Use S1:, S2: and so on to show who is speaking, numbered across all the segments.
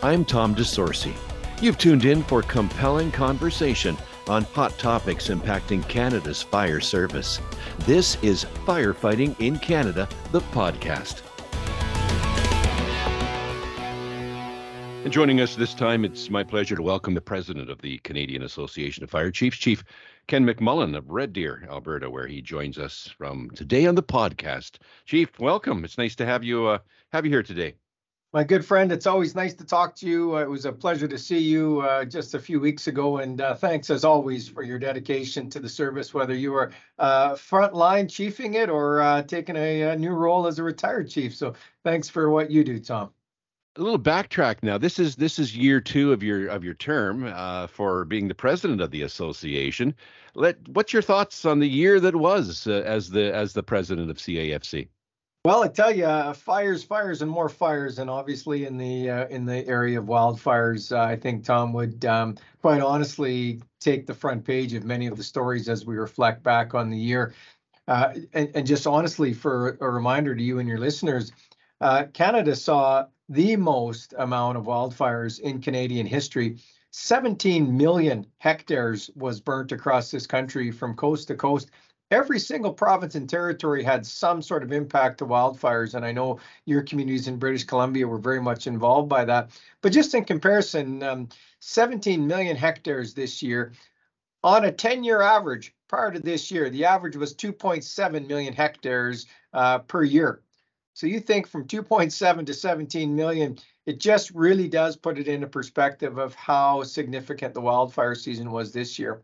S1: I'm Tom DeSorcy. You've tuned in for compelling conversation on hot topics impacting Canada's fire service. This is Firefighting in Canada, the podcast. And joining us this time, it's my pleasure to welcome the president of the Canadian Association of Fire Chiefs, Chief Ken McMullen of Red Deer, Alberta, where he joins us from today on the podcast. Chief, welcome. It's nice to have you uh, have you here today.
S2: My good friend, it's always nice to talk to you. Uh, it was a pleasure to see you uh, just a few weeks ago, and uh, thanks as always for your dedication to the service, whether you were uh, frontline chiefing it or uh, taking a, a, new role as a retired chief. So thanks for what you do, Tom.
S1: A little backtrack now. This is this is year two of your of your term uh, for being the president of the association. Let what's your thoughts on the year that was as the as the president of CAFC?
S2: Well, I tell you, uh, fires, fires, and more fires, and obviously in the uh, in the area of wildfires, uh, I think Tom would um, quite honestly take the front page of many of the stories as we reflect back on the year. Uh, and, and, just honestly, for a reminder to you and your listeners, uh, Canada saw the most amount of wildfires in Canadian history. 17 million hectares was burnt across this country from coast to coast every single province and territory had some sort of impact to wildfires. And I know your communities in British Columbia were very much involved by that. But just in comparison, um, 17 million hectares this year. On a 10 year average prior to this year, the average was 2.7 million hectares uh, per year. So you think from 2.7 to 17 million, it just really does put it into perspective of how significant the wildfire season was this year.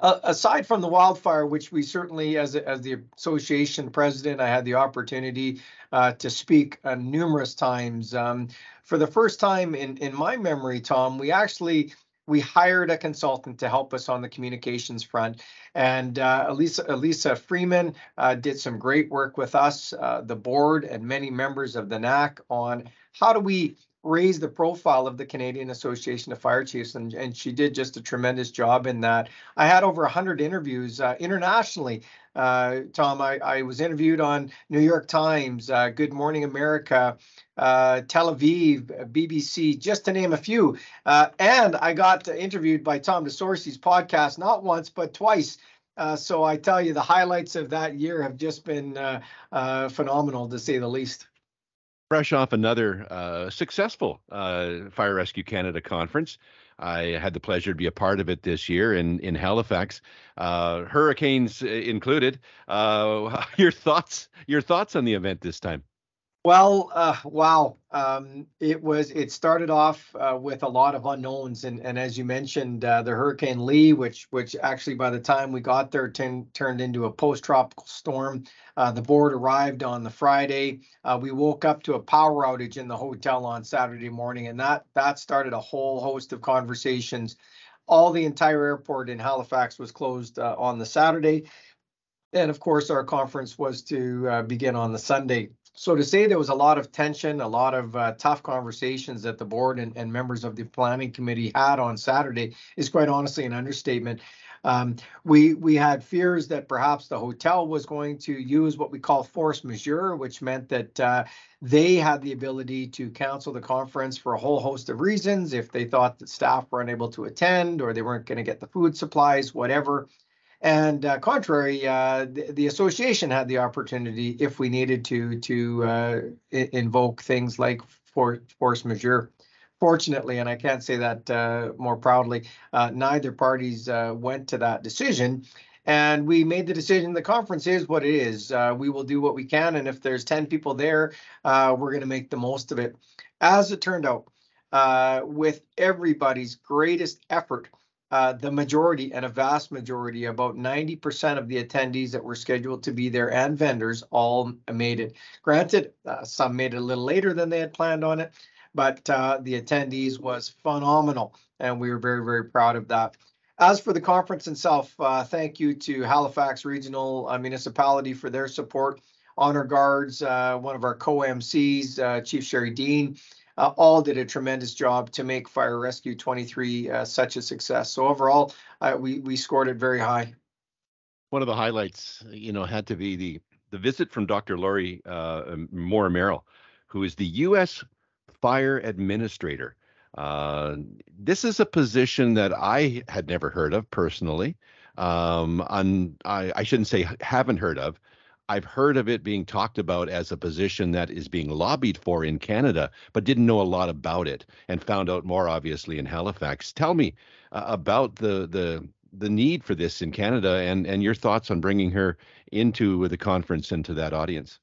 S2: Uh, aside from the wildfire, which we certainly, as as the association president, I had the opportunity uh, to speak uh, numerous times. Um, for the first time in in my memory, Tom, we actually we hired a consultant to help us on the communications front. And uh, Elisa, Elisa Freeman uh, did some great work with us, uh, the board, and many members of the NAC on how do we raise the profile of the Canadian Association of Fire Chiefs, and, and she did just a tremendous job in that. I had over 100 interviews uh, internationally. Uh, Tom, I, I, was interviewed on New York Times, uh, Good Morning America, uh, Tel Aviv, BBC, just to name a few. Uh, and I got interviewed by Tom DeSorcy's podcast not once, but twice. Uh, so I tell you, the highlights of that year have just been phenomenal, to say the least
S1: fresh off another uh, successful uh, Fire Rescue Canada conference. I had the pleasure to be a part of it this year in in Halifax, uh, hurricanes included. Uh, your thoughts your thoughts on the event this time?
S2: Well, uh, wow. Um, it was. It started off uh, with a lot of unknowns, and, and as you mentioned, uh, the Hurricane Lee, which which actually by the time we got there ten, turned into a post-tropical storm. Uh, the board arrived on the Friday. Uh, we woke up to a power outage in the hotel on Saturday morning, and that that started a whole host of conversations. All the entire airport in Halifax was closed uh, on the Saturday, and of course, our conference was to begin on the Sunday. So to say there was a lot of tension, a lot of uh, tough conversations that the board and, and, members of the planning committee had on Saturday is quite honestly an understatement. Um, we we had fears that perhaps the hotel was going to use what we call force majeure, which meant that uh, they had the ability to cancel the conference for a whole host of reasons if they thought that staff were unable to attend or they weren't going to get the food supplies, whatever. And uh, contrary, uh, the, the, association had the opportunity, if we needed to, to uh, invoke things like for, force majeure. Fortunately, and I can't say that uh, more proudly, uh, neither parties uh, went to that decision. And we made the decision. The conference is what it is. we will do what we can, and if there's ten people there, we're going to make the most of it. As it turned out, with everybody's greatest effort, uh, the majority and a vast majority, about 90% of the attendees that were scheduled to be there and vendors all made it. Granted, uh, some made it a little later than they had planned on it, but uh, the attendees was phenomenal, and we were very, very proud of that. As for the conference itself, uh, thank you to Halifax Regional uh, Municipality for their support. Honor Guards, one of our co-MCs, Chief Sherry Dean, uh, all did a tremendous job to make Fire Rescue 23 uh, such a success. So overall, uh, we we scored it very high.
S1: One of the highlights, you know, had to be the the visit from Dr. Lori uh, Moore Merrill, who is the U.S. fire administrator. Uh, this is a position that I had never heard of personally. Um, on, I, I shouldn't say haven't heard of. I've heard of it being talked about as a position that is being lobbied for in Canada, but didn't know a lot about it and found out more obviously in Halifax. Tell me uh, about the the the need for this in Canada and and your thoughts on bringing her into the conference and to that audience.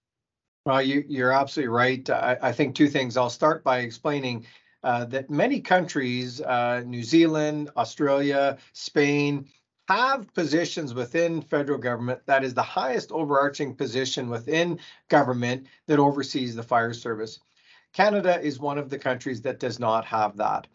S2: Well, you, you're absolutely right. I, I think two things. I'll start by explaining uh, that many countries, uh, New Zealand, Australia, Spain, have positions within federal government that is the highest overarching position within government that oversees the fire service. Canada is one of the countries that does not have that.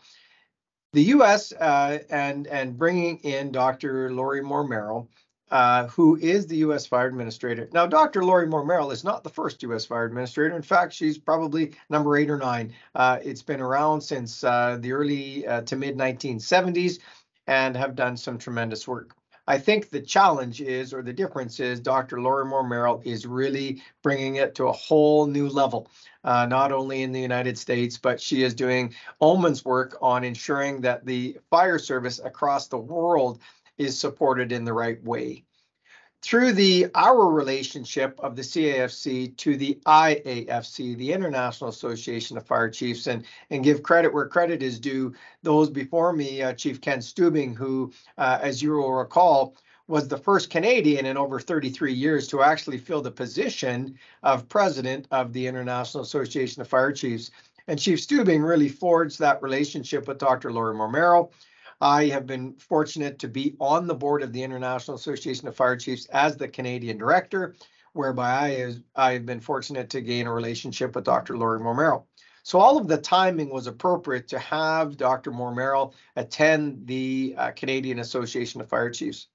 S2: The U.S. Uh, and and bringing in Dr. Lori Moore Merrill, uh, who is the U.S. Fire Administrator. Now, Dr. Lori Moore Merrill is not the first U.S. Fire Administrator. In fact, she's probably number eight or nine. Uh, it's been around since uh, the early uh, to mid 1970s and have done some tremendous work. I think the challenge is, or the difference is, Dr. Lori Moore Merrill is really bringing it to a whole new level, uh, not only in the United States, but she is doing Omen's work on ensuring that the fire service across the world is supported in the right way through the our relationship of the CAFC to the IAFC, the International Association of Fire Chiefs, and and give credit where credit is due. Those before me, uh, Chief Ken Stubing, who, uh, as you will recall, was the first Canadian in over 33 years to actually fill the position of president of the International Association of Fire Chiefs. And Chief Stubing really forged that relationship with Dr. Lori Merrill. I have been fortunate to be on the board of the International Association of Fire Chiefs as the Canadian director, whereby I, is, I have been fortunate to gain a relationship with Dr. Lori Moore So all of the timing was appropriate to have Dr. Moore attend the uh, Canadian Association of Fire Chiefs.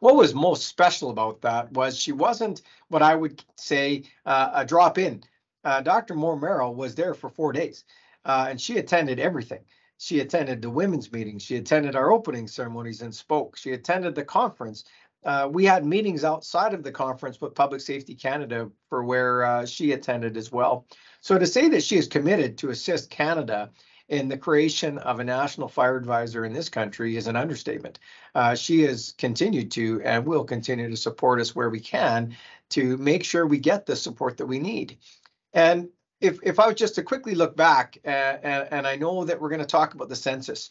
S2: What was most special about that was she wasn't what I would say uh, a drop in. Uh, Dr. Moore was there for four days uh, and she attended everything. She attended the women's meetings. She attended our opening ceremonies and spoke. She attended the conference. Uh, we had meetings outside of the conference with Public Safety Canada for where uh, she attended as well. So to say that she is committed to assist Canada in the creation of a national fire advisor in this country is an understatement. Uh, she has continued to and will continue to support us where we can to make sure we get the support that we need. And if if I was just to quickly look back, uh, and, and I know that we're going to talk about the census,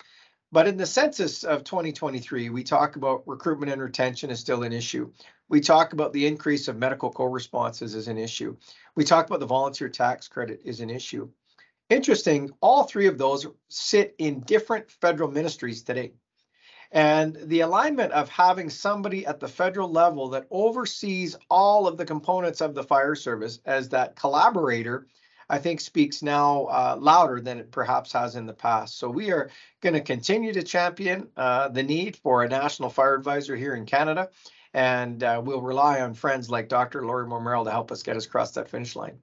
S2: but in the census of 2023, we talk about recruitment and retention is still an issue. We talk about the increase of medical co-responses as an issue. We talk about the volunteer tax credit is an issue. Interesting, all three of those sit in different federal ministries today. And the alignment of having somebody at the federal level that oversees all of the components of the fire service as that collaborator I think speaks now uh, louder than it perhaps has in the past. So we are going to continue to champion uh, the need for a national fire advisor here in Canada, and uh, we'll rely on friends like Dr. Lori Moore to help us get us across that finish line.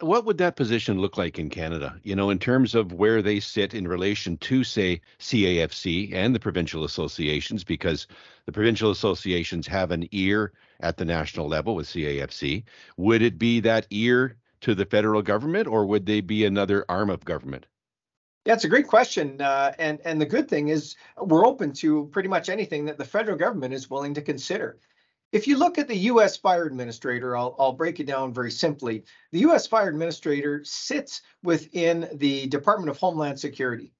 S1: What would that position look like in Canada? You know, in terms of where they sit in relation to, say, CAFC and the provincial associations, because the provincial associations have an ear at the national level with CAFC. Would it be that ear to the federal government, or would they be another arm of government?
S2: Yeah, it's a great question, uh, and and the good thing is we're open to pretty much anything that the federal government is willing to consider. If you look at the U.S. Fire Administrator, I'll, I'll break it down very simply. The U.S. Fire Administrator sits within the Department of Homeland Security,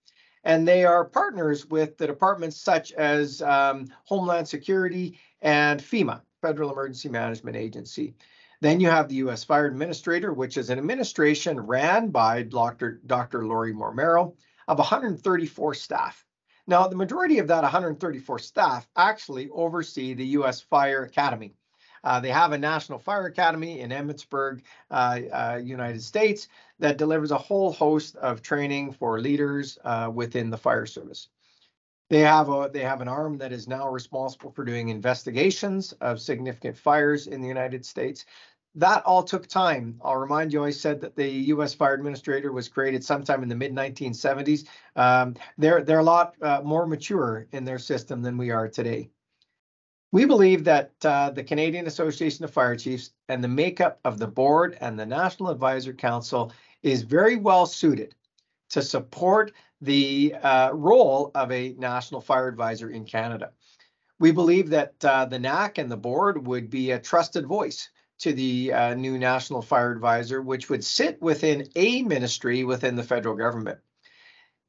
S2: and they are partners with the departments such as um, Homeland Security and FEMA, Federal Emergency Management Agency. Then you have the U.S. Fire Administrator, which is an administration ran by Dr. Dr. Lori Moore Merrill of 134 staff. Now, the majority of that 134 staff actually oversee the U.S. Fire Academy. Uh, they have a National Fire Academy in Emmitsburg, uh, uh, United States, that delivers a whole host of training for leaders uh, within the fire service. They have a they have an arm that is now responsible for doing investigations of significant fires in the United States that all took time. I'll remind you, I said that the U.S. Fire Administrator was created sometime in the mid 1970s. Um, they're they're a lot uh, more mature in their system than we are today. We believe that uh, the Canadian Association of Fire Chiefs and the makeup of the board and the National Advisor Council is very well suited to support the uh, role of a national fire advisor in Canada. We believe that uh, the NAC and the board would be a trusted voice to the uh, new national fire advisor, which would sit within a ministry within the federal government.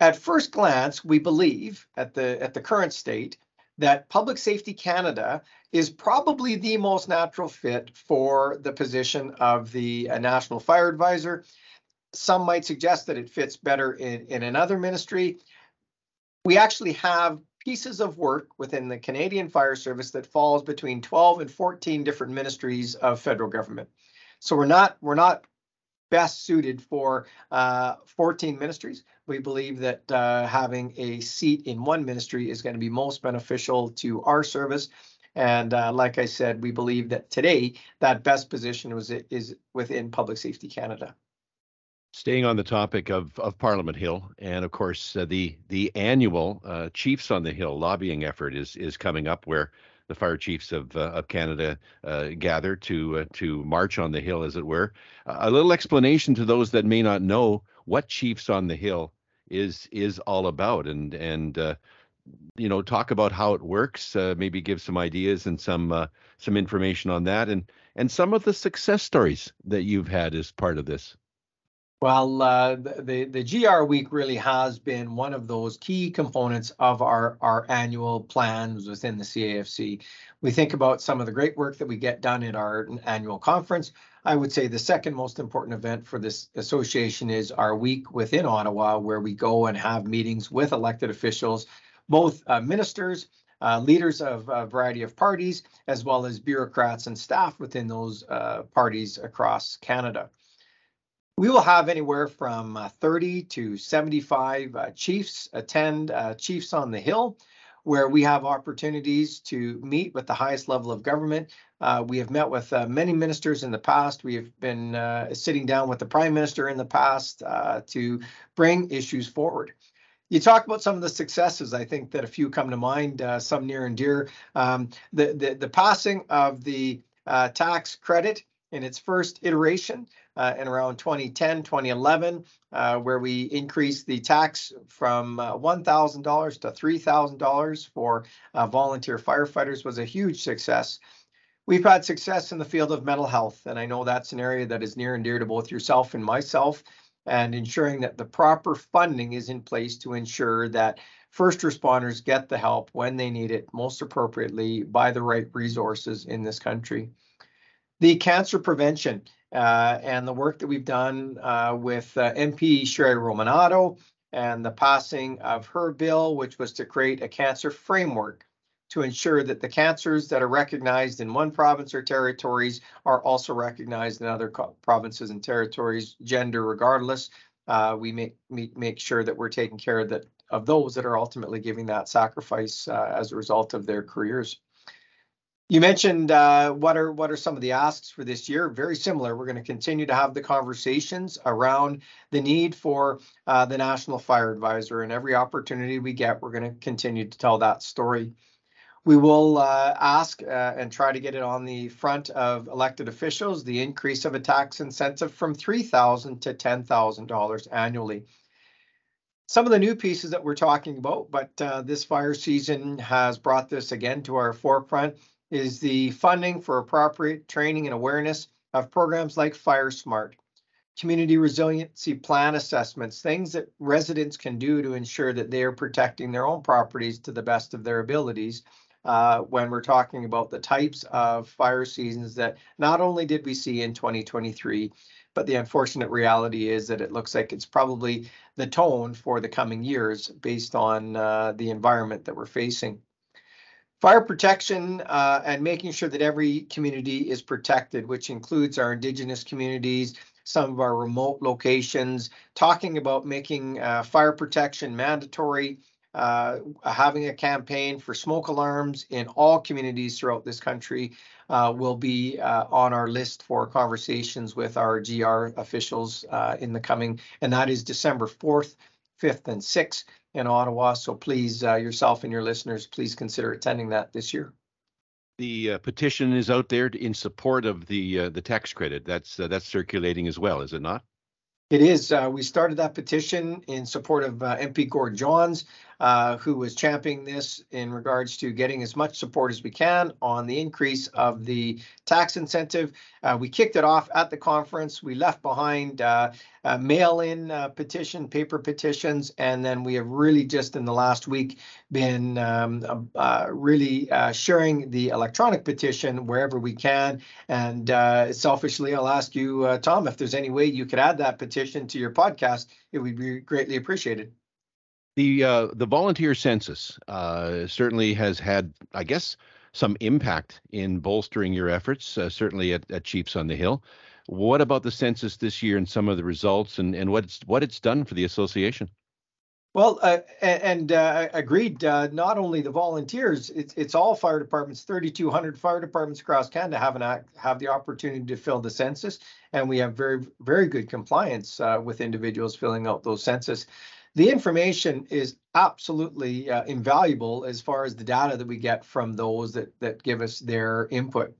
S2: At first glance, we believe at the at the current state that Public Safety Canada is probably the most natural fit for the position of the uh, National Fire Advisor. Some might suggest that it fits better in, in another ministry. We actually have pieces of work within the Canadian Fire Service that falls between 12 and 14 different ministries of federal government. So we're not we're not best suited for uh, 14 ministries. We believe that uh, having a seat in one ministry is going to be most beneficial to our service. And uh, like I said, we believe that today that best position was is within Public Safety Canada.
S1: Staying on the topic of, of Parliament Hill, and of course uh, the the annual uh, Chiefs on the Hill lobbying effort is is coming up, where the fire chiefs of uh, of Canada uh, gather to uh, to march on the hill, as it were. a little explanation to those that may not know what Chiefs on the Hill is is all about, and and uh, you know talk about how it works. Uh, maybe give some ideas and some uh, some information on that, and and some of the success stories that you've had as part of this.
S2: Well, uh, the, the GR week really has been one of those key components of our, our annual plans within the CAFC. We think about some of the great work that we get done at our annual conference. I would say the second most important event for this association is our week within Ottawa, where we go and have meetings with elected officials, both uh, ministers, uh, leaders of a variety of parties, as well as bureaucrats and staff within those uh, parties across Canada. We will have anywhere from uh, 30 to 75 uh, chiefs attend uh, Chiefs on the Hill, where we have opportunities to meet with the highest level of government. Uh, we have met with uh, many ministers in the past. We have been uh, sitting down with the prime minister in the past to bring issues forward. You talk about some of the successes. I think that a few come to mind, some near and dear. Um, the, the the passing of the tax credit in its first iteration uh, in around 2010, 2011, uh, where we increased the tax from uh, $1,000 to $3,000 for uh, volunteer firefighters was a huge success. We've had success in the field of mental health, and I know that's an area that is near and dear to both yourself and myself, and ensuring that the proper funding is in place to ensure that first responders get the help when they need it most appropriately by the right resources in this country. The cancer prevention uh, and the work that we've done uh, with uh, MP Sherry Romanado and the passing of her bill, which was to create a cancer framework to ensure that the cancers that are recognized in one province or territories are also recognized in other provinces and territories, gender regardless. Uh, we make, make make sure that we're taking care of that of those that are ultimately giving that sacrifice uh, as a result of their careers. You mentioned uh, what are what are some of the asks for this year? Very similar. We're going to continue to have the conversations around the need for uh, the National Fire Advisor, and every opportunity we get, we're going to continue to tell that story. We will uh, ask uh, and try to get it on the front of elected officials the increase of a tax incentive from three thousand to ten thousand dollars annually. Some of the new pieces that we're talking about, but uh, this fire season has brought this again to our forefront is the funding for appropriate training and awareness of programs like Fire Smart, community resiliency plan assessments, things that residents can do to ensure that they are protecting their own properties to the best of their abilities. Uh, when we're talking about the types of fire seasons that not only did we see in 2023, but the unfortunate reality is that it looks like it's probably the tone for the coming years based on uh, the environment that we're facing. Fire protection uh, and making sure that every community is protected, which includes our Indigenous communities, some of our remote locations, talking about making uh, fire protection mandatory, uh, having a campaign for smoke alarms in all communities throughout this country uh, will be uh, on our list for conversations with our GR officials uh, in the coming, and that is December 4th, 5th, and 6th in Ottawa. So please, uh, yourself and your listeners, please consider attending that this year.
S1: The uh, petition is out there in support of the uh, the tax credit. That's uh, that's circulating as well, is it not?
S2: It is. Uh, we started that petition in support of uh, MP Gord Johns, uh, who was championing this in regards to getting as much support as we can on the increase of the tax incentive. Uh, we kicked it off at the conference. We left behind uh, mail-in uh, petition, paper petitions, and then we have really just in the last week been um, really sharing the electronic petition wherever we can. And selfishly, I'll ask you, Tom, if there's any way you could add that petition to your podcast, it would be greatly appreciated.
S1: The uh, the volunteer census uh, certainly has had, I guess, some impact in bolstering your efforts. Uh, certainly at, at Chiefs on the Hill. What about the census this year and some of the results and, and what it's what it's done for the association?
S2: Well, uh, and uh, agreed. Uh, not only the volunteers, it's it's all fire departments. 3,200 fire departments across Canada have an have the opportunity to fill the census, and we have very very good compliance with individuals filling out those census. The information is absolutely uh, invaluable as far as the data that we get from those that that give us their input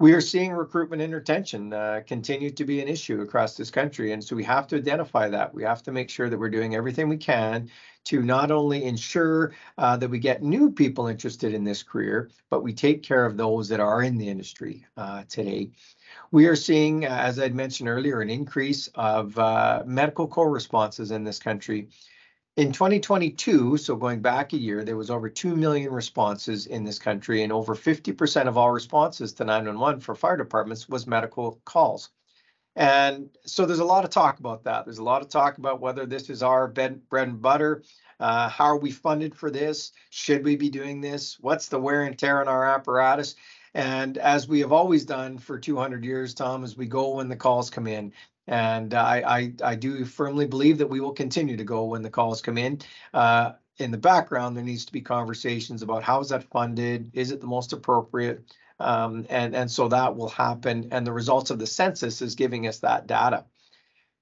S2: we are seeing recruitment and retention uh, continue to be an issue across this country. And so we have to identify that. We have to make sure that we're doing everything we can to not only ensure uh, that we get new people interested in this career, but we take care of those that are in the industry uh, today. We are seeing, uh, as I'd mentioned earlier, an increase of uh, medical co-responses in this country. In 2022, so going back a year, there was over 2 million responses in this country, and over 50% of all responses to 911 for fire departments was medical calls. And so there's a lot of talk about that. There's a lot of talk about whether this is our bread, and butter. Uh, how are we funded for this? Should we be doing this? What's the wear and tear on our apparatus? And as we have always done for 200 years, Tom, as we go when the calls come in, and I, I, I do firmly believe that we will continue to go when the calls come in. Uh, in the background, there needs to be conversations about how is that funded? Is it the most appropriate? Um, and, and so that will happen. And the results of the census is giving us that data.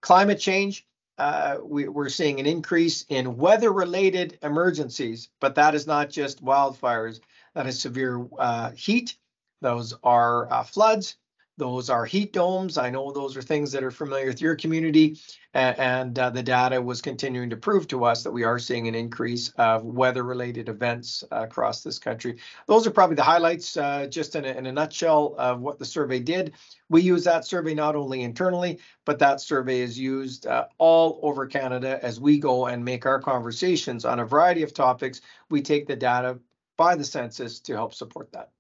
S2: Climate change, uh, we, are seeing an increase in weather related emergencies, but that is not just wildfires. That is severe uh, heat. Those are uh, floods. Those are heat domes. I know those are things that are familiar with your community, and, and uh, the data was continuing to prove to us that we are seeing an increase of weather-related events uh, across this country. Those are probably the highlights, uh, just in a, in a, nutshell, of what the survey did. We use that survey not only internally, but that survey is used uh, all over Canada as we go and make our conversations on a variety of topics. We take the data by the census to help support that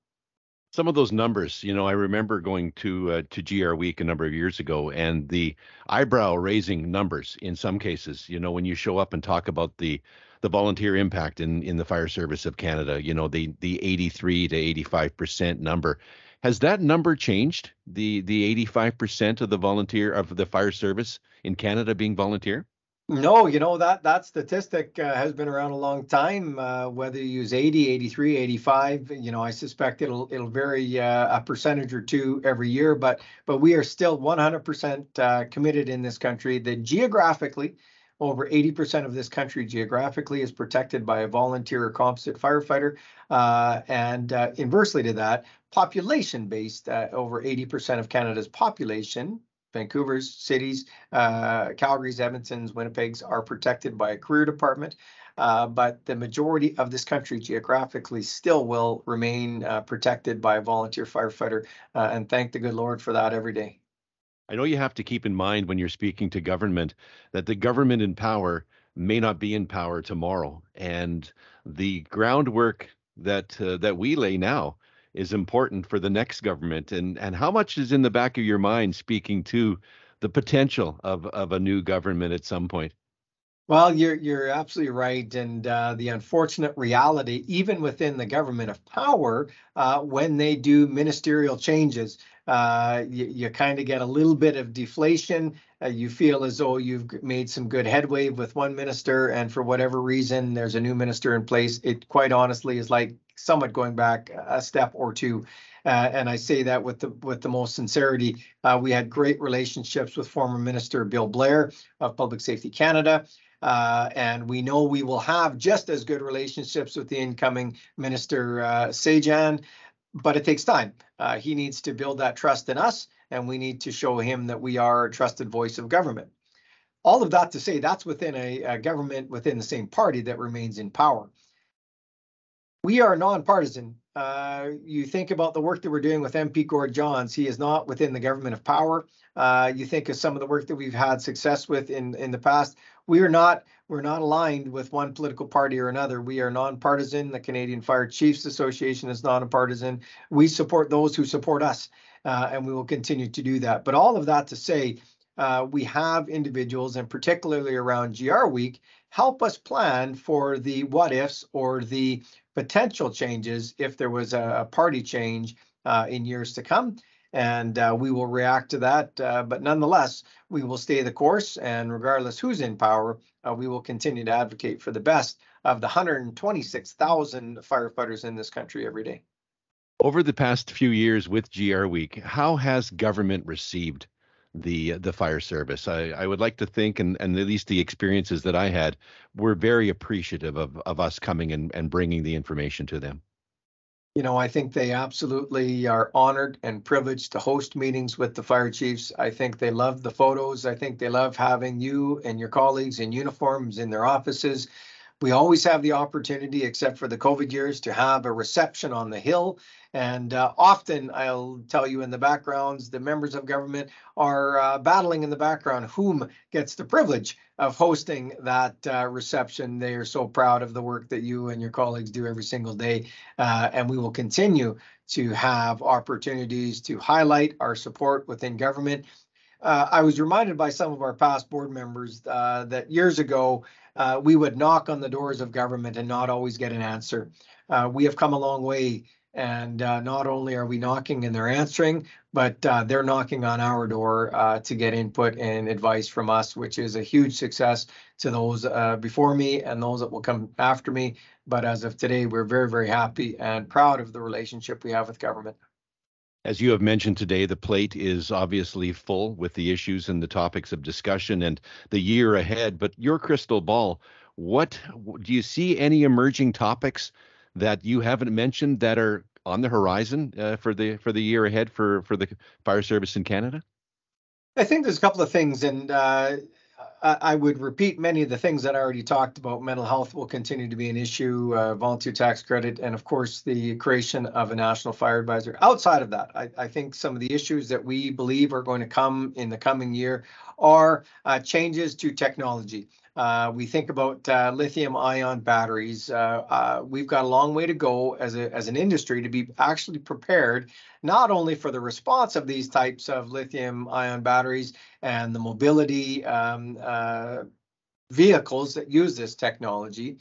S1: some of those numbers, you know, I remember going to uh, to GR Week a number of years ago, and the eyebrow raising numbers in some cases. You know, when you show up and talk about the the volunteer impact in in the fire service of Canada, you know, the the 83 to 85 percent number. Has that number changed? The the 85 percent of the volunteer of the fire service in Canada being volunteer?
S2: No, you know that that statistic uh, has been around a long time. Uh, whether you use 80, 83, 85, you know, I suspect it'll it'll vary uh, a percentage or two every year, but but we are still 100% uh, committed in this country that geographically over 80% of this country geographically is protected by a volunteer or composite firefighter. Uh, and uh, inversely to that, population based, uh, over 80% of Canada's population Vancouver's, cities, uh, Calgary's, Edmonton's, Winnipeg's are protected by a career department. Uh, but the majority of this country geographically still will remain uh, protected by a volunteer firefighter. Uh, and thank the good Lord for that every day.
S1: I know you have to keep in mind when you're speaking to government that the government in power may not be in power tomorrow. And the groundwork that uh, that we lay now is important for the next government and and how much is in the back of your mind speaking to the potential of of a new government at some point?
S2: Well you're you're absolutely right and uh, the unfortunate reality even within the government of power uh, when they do ministerial changes uh, you, you kind of get a little bit of deflation. Uh, you feel as though you've made some good headway with one minister and for whatever reason there's a new minister in place. It quite honestly is like somewhat going back a step or two. Uh, and I say that with the with the most sincerity. Uh, we had great relationships with former Minister Bill Blair of Public Safety Canada. Uh, and we know we will have just as good relationships with the incoming Minister uh, Sajjan, but it takes time. Uh, he needs to build that trust in us, and we need to show him that we are a trusted voice of government. all of that to say that's within a, a government within the same party that remains in power. We are nonpartisan. Uh, you think about the work that we're doing with MP Gord Johns. He is not within the government of power. Uh, you think of some of the work that we've had success with in in the past. We are not we're not aligned with one political party or another. We are nonpartisan. The Canadian Fire Chiefs Association is nonpartisan. We support those who support us, uh, and we will continue to do that. But all of that to say, uh, we have individuals, and particularly around GR Week, help us plan for the what ifs or the potential changes if there was a, party change uh, in years to come. And uh, we will react to that. Uh, but nonetheless, we will stay the course. And regardless who's in power, uh, we will continue to advocate for the best of the 126,000 firefighters in this country every day.
S1: Over the past few years with GR Week, how has government received the uh, the fire service. I, I would like to think, and, and at least the experiences that I had, were very appreciative of, of us coming and, and bringing the information to them.
S2: You know, I think they absolutely are honored and privileged to host meetings with the fire chiefs. I think they love the photos. I think they love having you and your colleagues in uniforms in their offices. We always have the opportunity, except for the COVID years, to have a reception on the Hill. And uh, often, I'll tell you in the backgrounds, the members of government are uh, battling in the background whom gets the privilege of hosting that uh, reception. They are so proud of the work that you and your colleagues do every single day. Uh, and we will continue to have opportunities to highlight our support within government. Uh, I was reminded by some of our past board members uh, that years ago, uh, we would knock on the doors of government and not always get an answer. Uh, we have come a long way. And uh, not only are we knocking and they're answering, but uh, they're knocking on our door uh, to get input and advice from us, which is a huge success to those uh, before me and those that will come after me. But as of today, we're very, very happy and proud of the relationship we have with government.
S1: As you have mentioned today, the plate is obviously full with the issues and the topics of discussion and the year ahead. But your crystal ball, what do you see any emerging topics that you haven't mentioned that are on the horizon uh, for the for the year ahead for for the fire service in Canada?
S2: I think there's a couple of things, and uh, I would repeat many of the things that I already talked about. Mental health will continue to be an issue, uh, volunteer tax credit, and of course, the creation of a national fire advisor. Outside of that, I, I think some of the issues that we believe are going to come in the coming year are uh, changes to technology. Uh, we think about uh, lithium ion batteries. Uh, uh, we've got a long way to go as, a, as an industry to be actually prepared not only for the response of these types of lithium ion batteries and the mobility um, uh, vehicles that use this technology,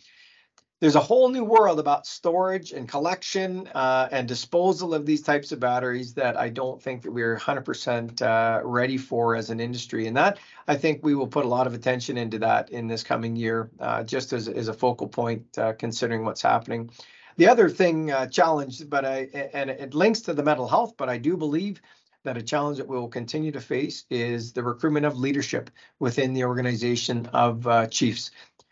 S2: there's a whole new world about storage and collection uh, and disposal of these types of batteries that I don't think that we're 100% uh, ready for as an industry. And that I think we will put a lot of attention into that in this coming year, uh, just as, as a focal point, uh, considering what's happening. The other thing uh, challenge, but I and it links to the mental health, but I do believe that a challenge that we will continue to face is the recruitment of leadership within the organization of uh, chiefs.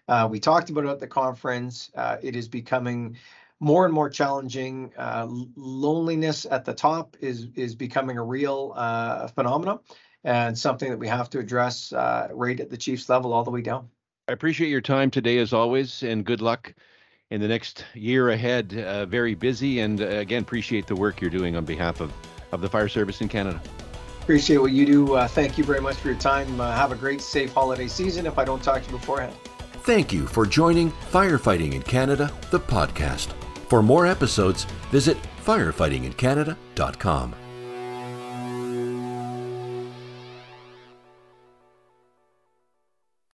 S2: Uh, we talked about it at the conference. Uh, it is becoming more and more challenging. Uh, loneliness at the top is is becoming a real uh, phenomenon and something that we have to address uh, right at the chief's level all the way down.
S1: I appreciate your time today as always, and good luck in the next year ahead. Uh, very busy, and again, appreciate the work you're doing on behalf of, of the fire service in Canada.
S2: Appreciate what you do. thank you very much for your time. have a great, safe holiday season if I don't talk to you beforehand.
S3: Thank you for joining Firefighting in Canada, the podcast. For more episodes, visit firefightingincanada.com.